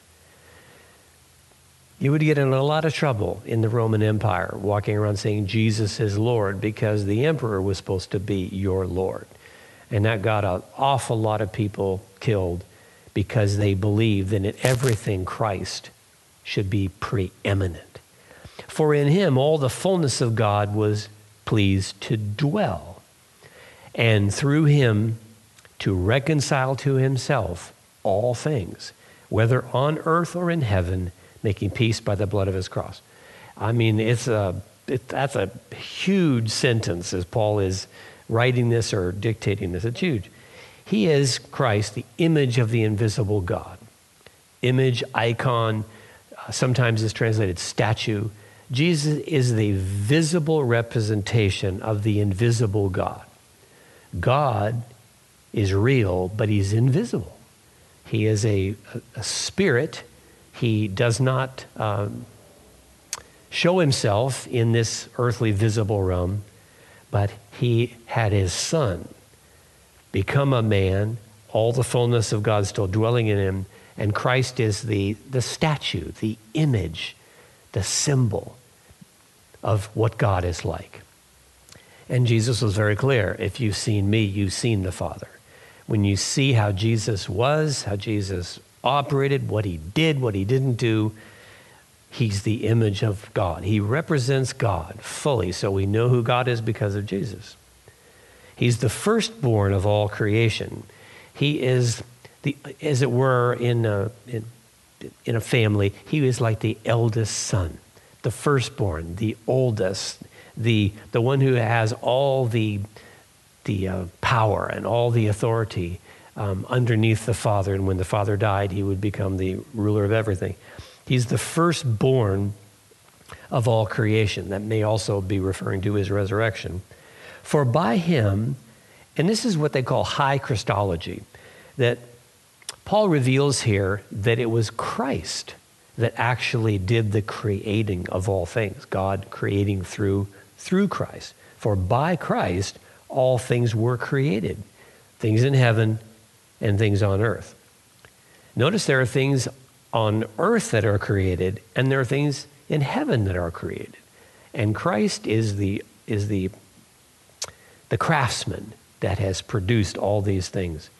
you would get in a lot of trouble in the Roman Empire walking around saying Jesus is Lord because the emperor was supposed to be your Lord. And that got an awful lot of people killed because they believed that in everything Christ should be preeminent. For in him all the fullness of God was pleased to dwell, and through him to reconcile to himself all things, whether on earth or in heaven making peace by the blood of his cross. I mean, it's a, it, that's a huge sentence as Paul is writing this or dictating this. It's huge. He is Christ, the image of the invisible God. Image, icon, sometimes is translated statue. Jesus is the visible representation of the invisible God. God is real, but he's invisible. He is a, a, spirit he does not um, show himself in this earthly visible realm, but he had his son become a man, all the fullness of God still dwelling in him, and Christ is the, the statue, the image, the symbol of what God is like. And Jesus was very clear if you've seen me, you've seen the Father. When you see how Jesus was, how Jesus operated, what he did, what he didn't do. He's the image of God. He represents God fully, so we know who God is because of Jesus. He's the firstborn of all creation. He is, the, as it were, in a, in, in a family, he was like the eldest son, the firstborn, the oldest, the, the one who has all the, the uh, power and all the authority um, underneath the Father. And when the Father died, he would become the ruler of everything. He's the firstborn of all creation. That may also be referring to his resurrection. For by him, and this is what they call high Christology, that Paul reveals here that it was Christ that actually did the creating of all things, God creating through through Christ. For by Christ all things were created, things in heaven and things on earth. Notice there are things on earth that are created, and there are things in heaven that are created. And Christ is the, is the, the craftsman that has produced all these things,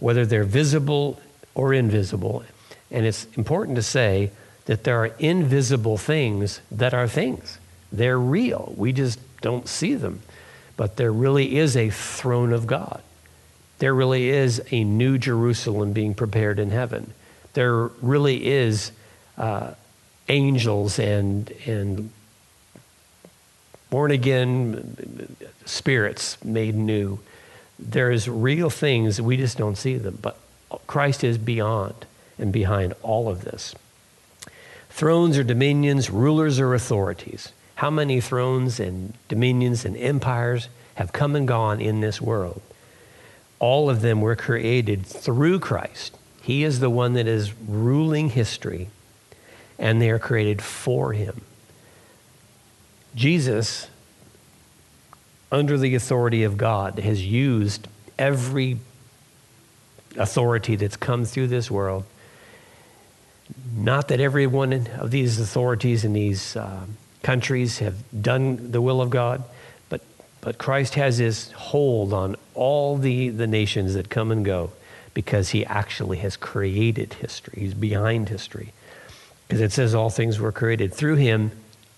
whether they're visible or invisible. And it's important to say that there are invisible things that are things. They're real. We just don't see them. But there really is a throne of God. There really is a new Jerusalem being prepared in heaven. There really is uh, angels and, and born again spirits made new. There is real things, we just don't see them. But Christ is beyond and behind all of this. Thrones or dominions, rulers or authorities. How many thrones and dominions and empires have come and gone in this world? All of them were created through Christ. He is the one that is ruling history, and they are created for Him. Jesus, under the authority of God, has used every authority that's come through this world. Not that every one of these authorities in these uh, countries have done the will of God, but, but Christ has his hold on all the, the nations that come and go because he actually has created history. He's behind history. Because it says all things were created through him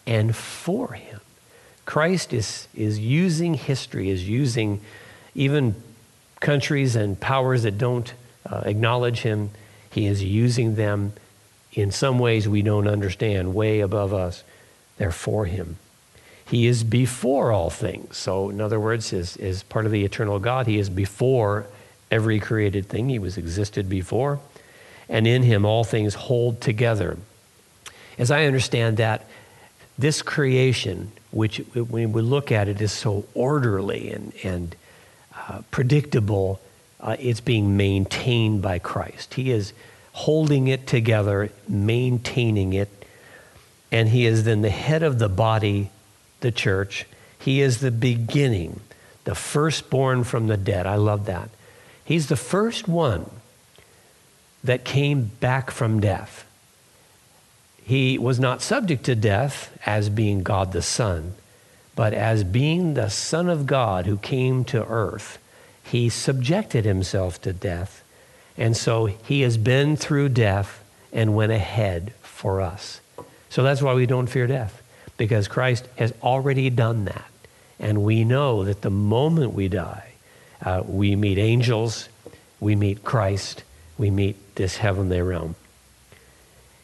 and for him. Christ is, is using history, is using even countries and powers that don't uh, acknowledge him. He is using them in some ways we don't understand, way above us. They're for him. He is before all things. So, in other words, as, as part of the eternal God, he is before every created thing. He was existed before. And in him all things hold together. As I understand that, this creation, which when we look at it is so orderly and, and uh, predictable, uh, it's being maintained by Christ. He is holding it together, maintaining it, and He is then the head of the body, the church. He is the beginning, the firstborn from the dead. I love that. He's the first one that came back from death. He was not subject to death as being God the Son, but as being the Son of God who came to earth. He subjected himself to death. And so he has been through death and went ahead for us. So that's why we don't fear death, because Christ has already done that. And we know that the moment we die, uh, we meet angels, we meet Christ, we meet this heavenly realm.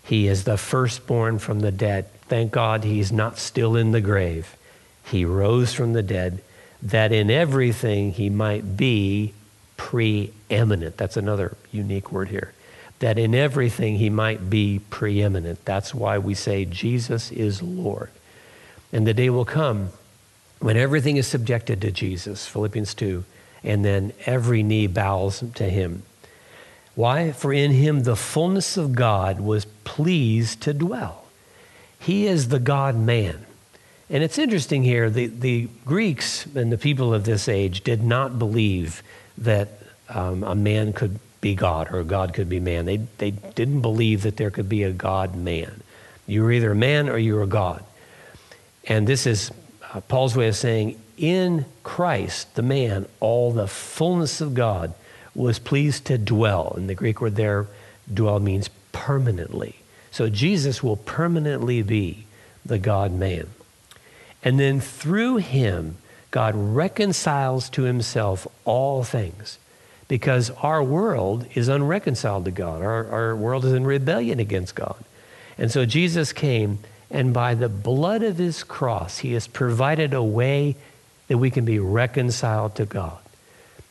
He is the firstborn from the dead. Thank God he's not still in the grave. He rose from the dead that in everything he might be preeminent. That's another unique word here. That in everything he might be preeminent. That's why we say Jesus is Lord. And the day will come when everything is subjected to Jesus, Philippians 2, and then every knee bows to him. Why? For in him the fullness of God was pleased to dwell. He is the God man. And it's interesting here, the, the Greeks and the people of this age did not believe that um, a man could be God or God could be man. They, they didn't believe that there could be a God man. You were either a man or you were a God. And this is uh, Paul's way of saying, in Christ, the man, all the fullness of God was pleased to dwell. And the Greek word there, dwell, means permanently. So Jesus will permanently be the God man. And then through him, God reconciles to himself all things because our world is unreconciled to God. Our, our world is in rebellion against God. And so Jesus came, and by the blood of his cross, he has provided a way that we can be reconciled to God.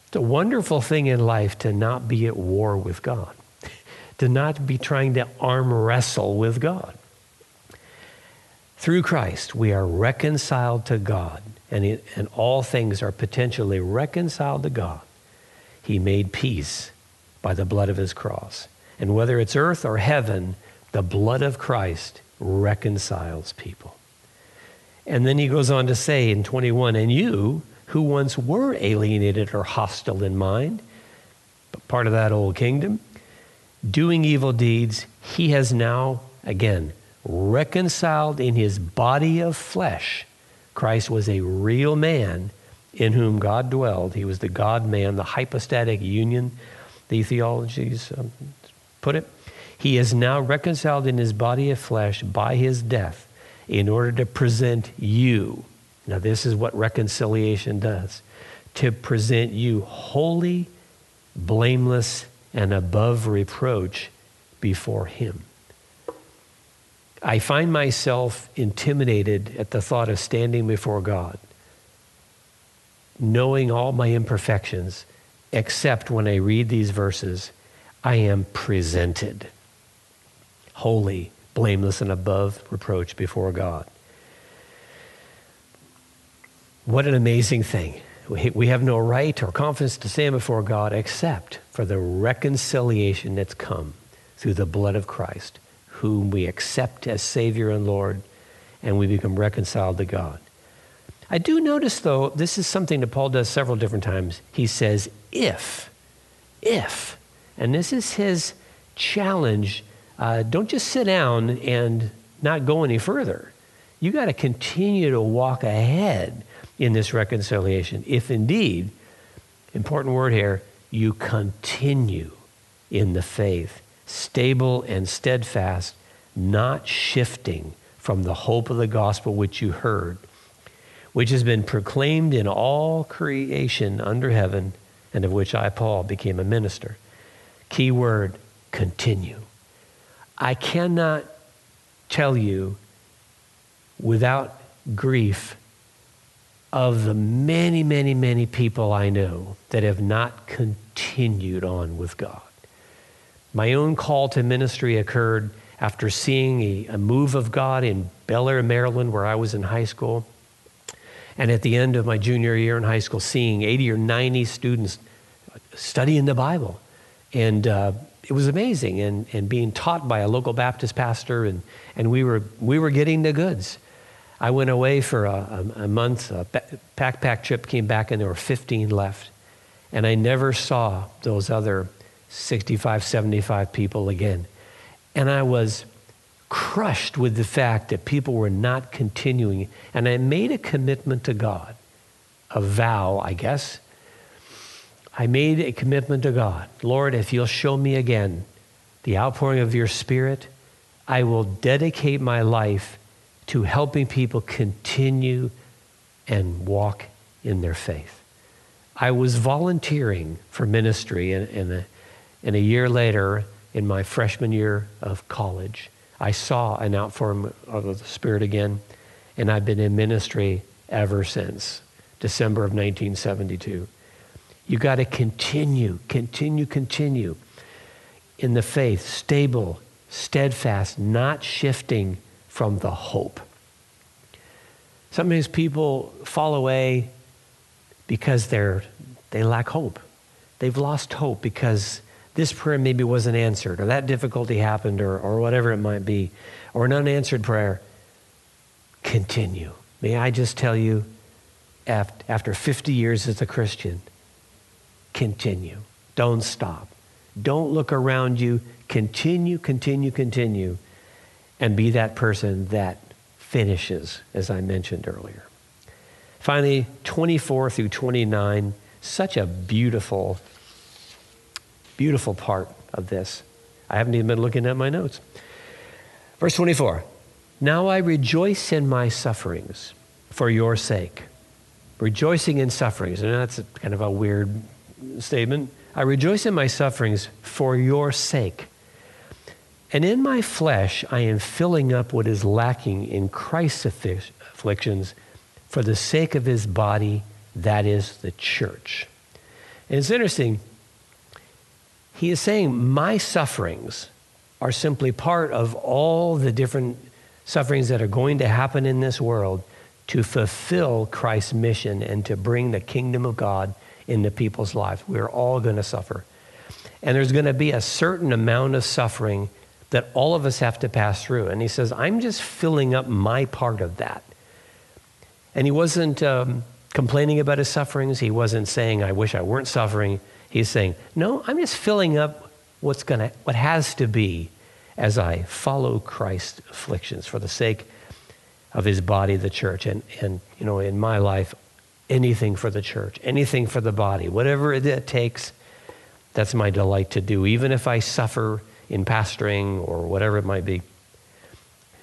It's a wonderful thing in life to not be at war with God, to not be trying to arm wrestle with God. Through Christ, we are reconciled to God, and, and all things are potentially reconciled to God. He made peace by the blood of his cross. And whether it's earth or heaven, the blood of Christ reconciles people. And then he goes on to say in 21 And you, who once were alienated or hostile in mind, but part of that old kingdom, doing evil deeds, he has now, again, reconciled in his body of flesh. Christ was a real man in whom God dwelled. He was the God man, the hypostatic union, the theologies um, put it. He is now reconciled in his body of flesh by his death in order to present you. Now, this is what reconciliation does to present you holy, blameless, and above reproach before him. I find myself intimidated at the thought of standing before God, knowing all my imperfections, except when I read these verses, I am presented holy, blameless, and above reproach before God. What an amazing thing. We have no right or confidence to stand before God except for the reconciliation that's come through the blood of Christ whom we accept as Savior and Lord, and we become reconciled to God. I do notice, though, this is something that Paul does several different times. He says, if, if, and this is his challenge. Uh, don't just sit down and not go any further. You got to continue to walk ahead in this reconciliation. If indeed, important word here, you continue in the faith stable and steadfast, not shifting from the hope of the gospel which you heard, which has been proclaimed in all creation under heaven, and of which I, Paul, became a minister. Key word continue. I cannot tell you without grief of the many, many, many people I know that have not continued on with God. My own call to ministry occurred after seeing a, a move of God in Bel Air, Maryland, where I was in high school. And at the end of my junior year in high school, seeing 80 or 90 students studying the Bible. And uh, it was amazing. And, and being taught by a local Baptist pastor, and, and we, were, we were getting the goods. I went away for a, a, a month, a backpack trip, came back, and there were 15 left. And I never saw those other 65, 75 people again. And I was crushed with the fact that people were not continuing. And I made a commitment to God, a vow, I guess. I made a commitment to God Lord, if you'll show me again the outpouring of your Spirit, I will dedicate my life to helping people continue and walk in their faith. I was volunteering for ministry in, in a and a year later, in my freshman year of college, I saw an outpouring of the Spirit again, and I've been in ministry ever since December of 1972. You got to continue, continue, continue in the faith, stable, steadfast, not shifting from the hope. Sometimes people fall away because they're, they lack hope. They've lost hope because this prayer maybe wasn't answered, or that difficulty happened, or, or whatever it might be, or an unanswered prayer, continue. May I just tell you, after 50 years as a Christian, continue. Don't stop. Don't look around you. Continue, continue, continue, and be that person that finishes, as I mentioned earlier. Finally, 24 through 29, such a beautiful beautiful part of this. I haven't even been looking at my notes. Verse 24 Now I rejoice in my sufferings for your sake. Rejoicing in sufferings. And that's kind of a weird statement. I rejoice in my sufferings for your sake. And in my flesh, I am filling up what is lacking in Christ's afflictions for the sake of his body, that is the church. And it's interesting he is saying, My sufferings are simply part of all the different sufferings that are going to happen in this world to fulfill Christ's mission and to bring the kingdom of God into people's lives. We're all going to suffer. And there's going to be a certain amount of suffering that all of us have to pass through. And he says, I'm just filling up my part of that. And he wasn't um, complaining about his sufferings. He wasn't saying, I wish I weren't suffering. He's saying, No, I'm just filling up what's gonna, what has to be as I follow Christ's afflictions for the sake of his body, the church. And, and you know, in my life, anything for the church, anything for the body, whatever it takes, that's my delight to do, even if I suffer in pastoring or whatever it might be,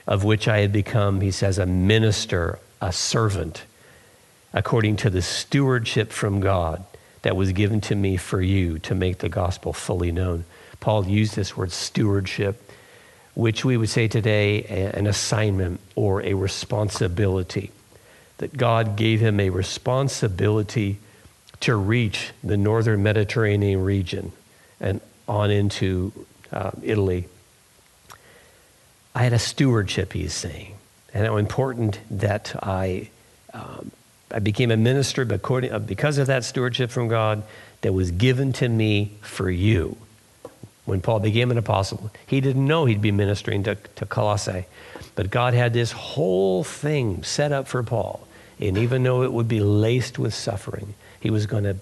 of which I had become, he says, a minister, a servant, according to the stewardship from God that was given to me for you to make the gospel fully known. Paul used this word stewardship which we would say today an assignment or a responsibility. That God gave him a responsibility to reach the northern Mediterranean region and on into uh, Italy. I had a stewardship, he's saying, and how important that I, um, I became a minister uh, because of that stewardship from God that was given to me for you when Paul became an apostle, he didn't know he'd be ministering to, to Colossae. But God had this whole thing set up for Paul. And even though it would be laced with suffering, he was going to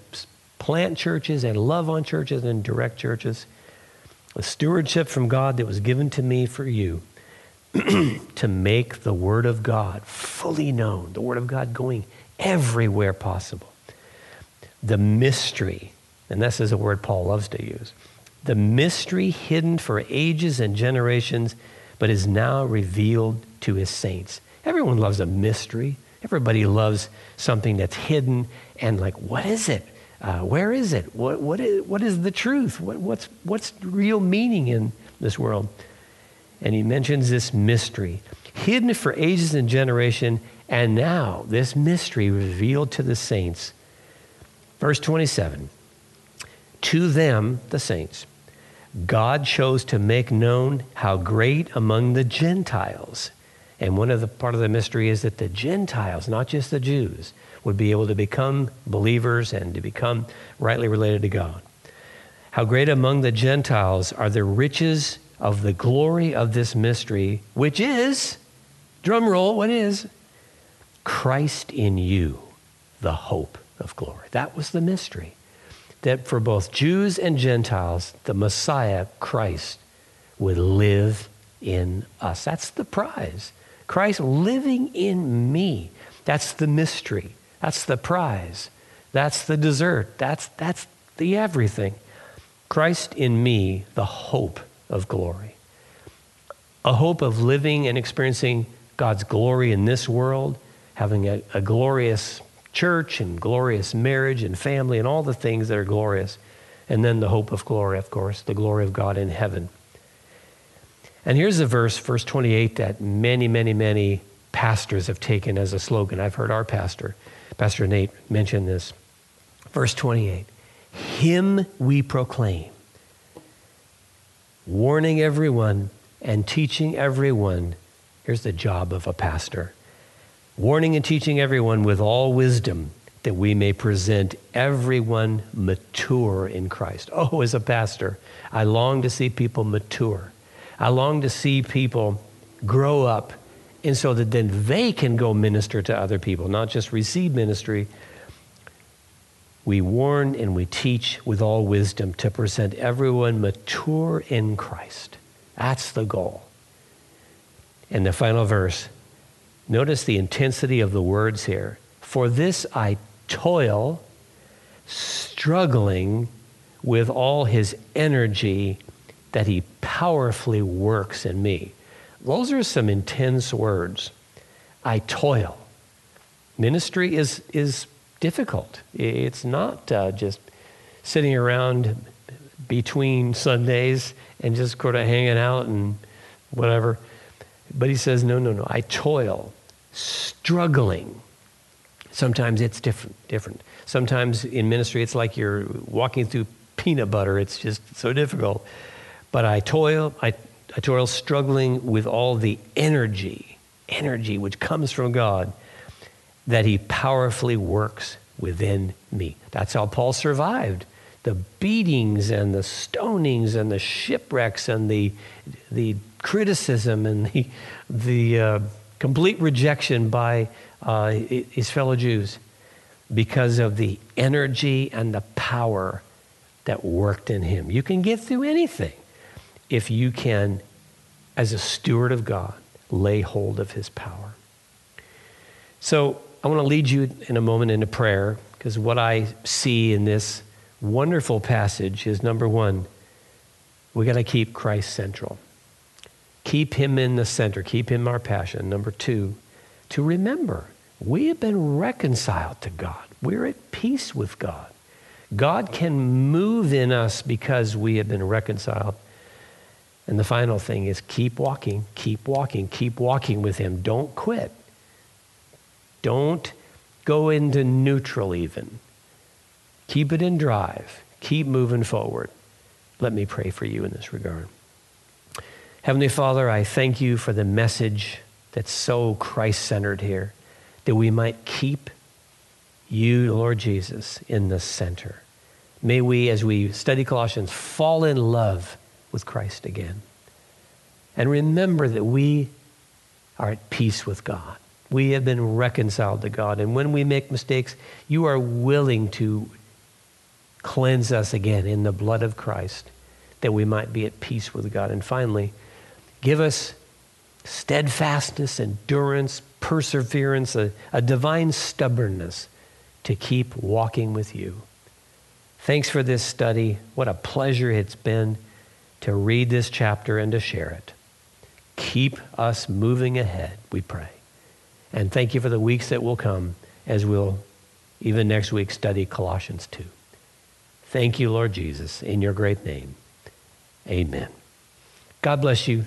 plant churches and love on churches and direct churches. A stewardship from God that was given to me for you to make the Word of God fully known, the Word of God going everywhere possible. The mystery, and this is a word Paul loves to use the mystery hidden for ages and generations, but is now revealed to his saints. Everyone loves a mystery. Everybody loves something that's hidden and like, what is it? Uh, where is it? What, what, is, what is the truth? What, what's, what's real meaning in this world? And he mentions this mystery, hidden for ages and generation, and now this mystery revealed to the saints. Verse 27 To them, the saints, God chose to make known how great among the Gentiles. And one of the part of the mystery is that the Gentiles, not just the Jews, would be able to become believers and to become rightly related to God. How great among the Gentiles are the riches of the glory of this mystery, which is, drum roll, what is? Christ in you, the hope of glory. That was the mystery that for both Jews and Gentiles, the Messiah, Christ, would live in us. That's the prize. Christ living in me. That's the mystery. That's the prize. That's the dessert. That's, that's the everything. Christ in me, the hope of glory. A hope of living and experiencing God's glory in this world, having a, a glorious church and glorious marriage and family and all the things that are glorious. And then the hope of glory, of course, the glory of God in heaven. And here's a verse, verse 28, that many, many, many pastors have taken as a slogan. I've heard our pastor, Pastor Nate, mention this. Verse 28 Him we proclaim, warning everyone and teaching everyone. Here's the job of a pastor warning and teaching everyone with all wisdom that we may present everyone mature in Christ. Oh, as a pastor, I long to see people mature. I long to see people grow up, and so that then they can go minister to other people, not just receive ministry. We warn and we teach with all wisdom to present everyone mature in Christ. That's the goal. And the final verse Notice the intensity of the words here. For this I toil, struggling with all his energy that he powerfully works in me. Those are some intense words. I toil. Ministry is, is difficult. It's not uh, just sitting around between Sundays and just sort of hanging out and whatever. But he says, no, no, no. I toil, struggling. Sometimes it's different, different. Sometimes in ministry, it's like you're walking through peanut butter. It's just so difficult. But I toil, I, I toil struggling with all the energy, energy which comes from God that he powerfully works within me. That's how Paul survived the beatings and the stonings and the shipwrecks and the, the criticism and the, the uh, complete rejection by uh, his fellow Jews because of the energy and the power that worked in him. You can get through anything if you can, as a steward of God, lay hold of his power. So I want to lead you in a moment into prayer because what I see in this wonderful passage is number one, we got to keep Christ central. Keep him in the center, keep him our passion. Number two, to remember we have been reconciled to God. We're at peace with God. God can move in us because we have been reconciled. And the final thing is keep walking, keep walking, keep walking with Him. Don't quit. Don't go into neutral even. Keep it in drive. Keep moving forward. Let me pray for you in this regard. Heavenly Father, I thank you for the message that's so Christ centered here that we might keep you, Lord Jesus, in the center. May we, as we study Colossians, fall in love with Christ again. And remember that we are at peace with God. We have been reconciled to God. And when we make mistakes, you are willing to cleanse us again in the blood of Christ that we might be at peace with God. And finally, give us steadfastness, endurance, perseverance, a, a divine stubbornness to keep walking with you. Thanks for this study. What a pleasure it's been to read this chapter and to share it. Keep us moving ahead, we pray. And thank you for the weeks that will come as we'll, even next week, study Colossians 2. Thank you, Lord Jesus, in your great name. Amen. God bless you.